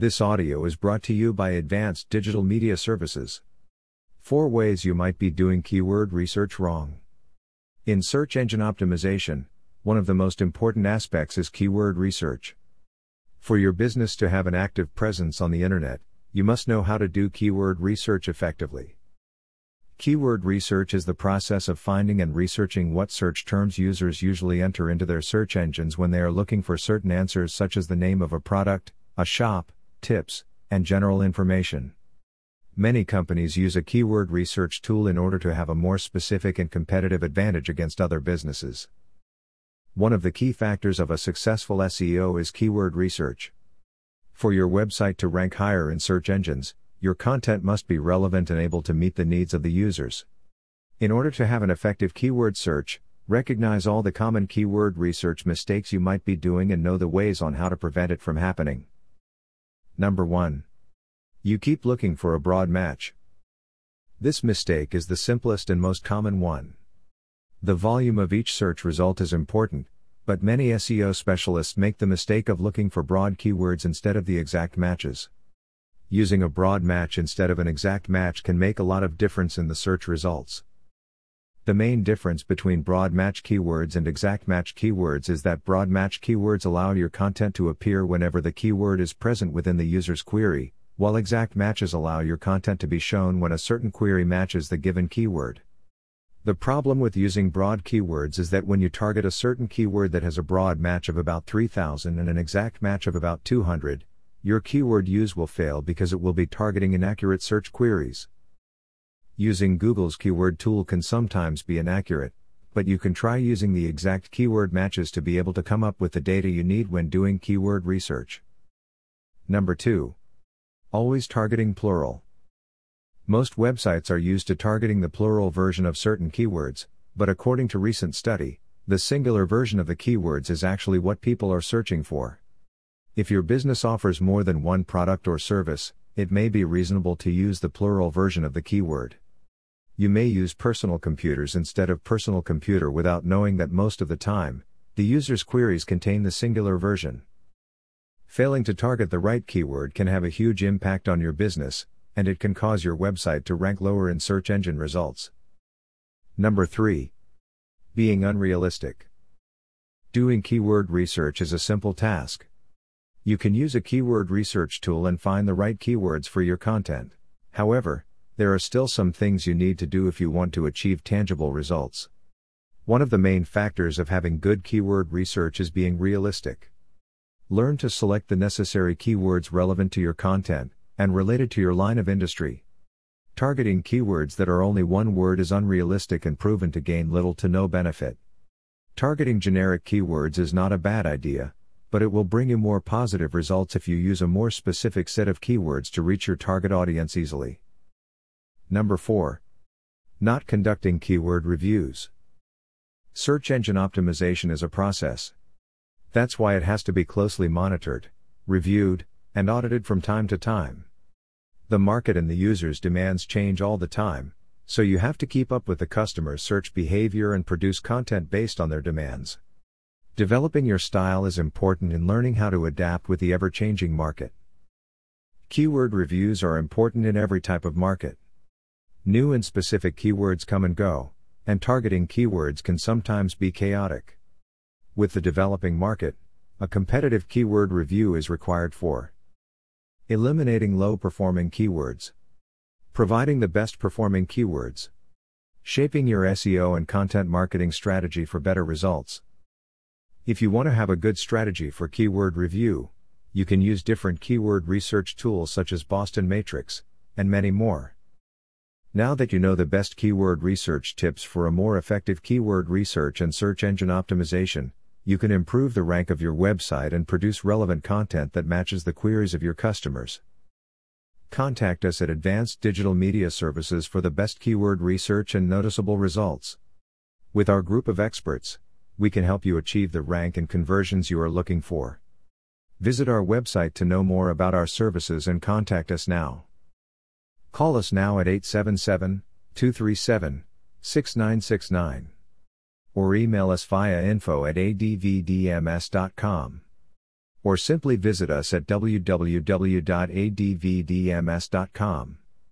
This audio is brought to you by Advanced Digital Media Services. Four ways you might be doing keyword research wrong. In search engine optimization, one of the most important aspects is keyword research. For your business to have an active presence on the internet, you must know how to do keyword research effectively. Keyword research is the process of finding and researching what search terms users usually enter into their search engines when they are looking for certain answers, such as the name of a product, a shop, tips, and general information. Many companies use a keyword research tool in order to have a more specific and competitive advantage against other businesses. One of the key factors of a successful SEO is keyword research. For your website to rank higher in search engines, your content must be relevant and able to meet the needs of the users. In order to have an effective keyword search, recognize all the common keyword research mistakes you might be doing and know the ways on how to prevent it from happening. Number 1. You keep looking for a broad match. This mistake is the simplest and most common one. The volume of each search result is important, but many SEO specialists make the mistake of looking for broad keywords instead of the exact matches. Using a broad match instead of an exact match can make a lot of difference in the search results. The main difference between broad match keywords and exact match keywords is that broad match keywords allow your content to appear whenever the keyword is present within the user's query, while exact matches allow your content to be shown when a certain query matches the given keyword. The problem with using broad keywords is that when you target a certain keyword that has a broad match of about 3000 and an exact match of about 200, your keyword use will fail because it will be targeting inaccurate search queries. Using Google's keyword tool can sometimes be inaccurate, but you can try using the exact keyword matches to be able to come up with the data you need when doing keyword research. Number 2. Always targeting plural. Most websites are used to targeting the plural version of certain keywords, but according to recent study, the singular version of the keywords is actually what people are searching for. If your business offers more than one product or service, it may be reasonable to use the plural version of the keyword. You may use personal computers instead of personal computer without knowing that most of the time, the user's queries contain the singular version. Failing to target the right keyword can have a huge impact on your business, and it can cause your website to rank lower in search engine results. Number 3. Being unrealistic. Doing keyword research is a simple task. You can use a keyword research tool and find the right keywords for your content. However, there are still some things you need to do if you want to achieve tangible results. One of the main factors of having good keyword research is being realistic. Learn to select the necessary keywords relevant to your content, and related to your line of industry. Targeting keywords that are only one word is unrealistic and proven to gain little to no benefit. Targeting generic keywords is not a bad idea, but it will bring you more positive results if you use a more specific set of keywords to reach your target audience easily. Number 4. Not conducting keyword reviews. Search engine optimization is a process. That's why it has to be closely monitored, reviewed, and audited from time to time. The market and the user's demands change all the time, so you have to keep up with the customer's search behavior and produce content based on their demands. Developing your style is important in learning how to adapt with the ever changing market. Keyword reviews are important in every type of market. New and specific keywords come and go, and targeting keywords can sometimes be chaotic. With the developing market, a competitive keyword review is required for Eliminating low performing keywords. Providing the best performing keywords. Shaping your SEO and content marketing strategy for better results. If you want to have a good strategy for keyword review, you can use different keyword research tools such as Boston Matrix, and many more. Now that you know the best keyword research tips for a more effective keyword research and search engine optimization, you can improve the rank of your website and produce relevant content that matches the queries of your customers. Contact us at Advanced Digital Media Services for the best keyword research and noticeable results. With our group of experts, we can help you achieve the rank and conversions you are looking for. Visit our website to know more about our services and contact us now. Call us now at 877 237 6969 or email us via info at advdms.com. or simply visit us at www.advdms.com.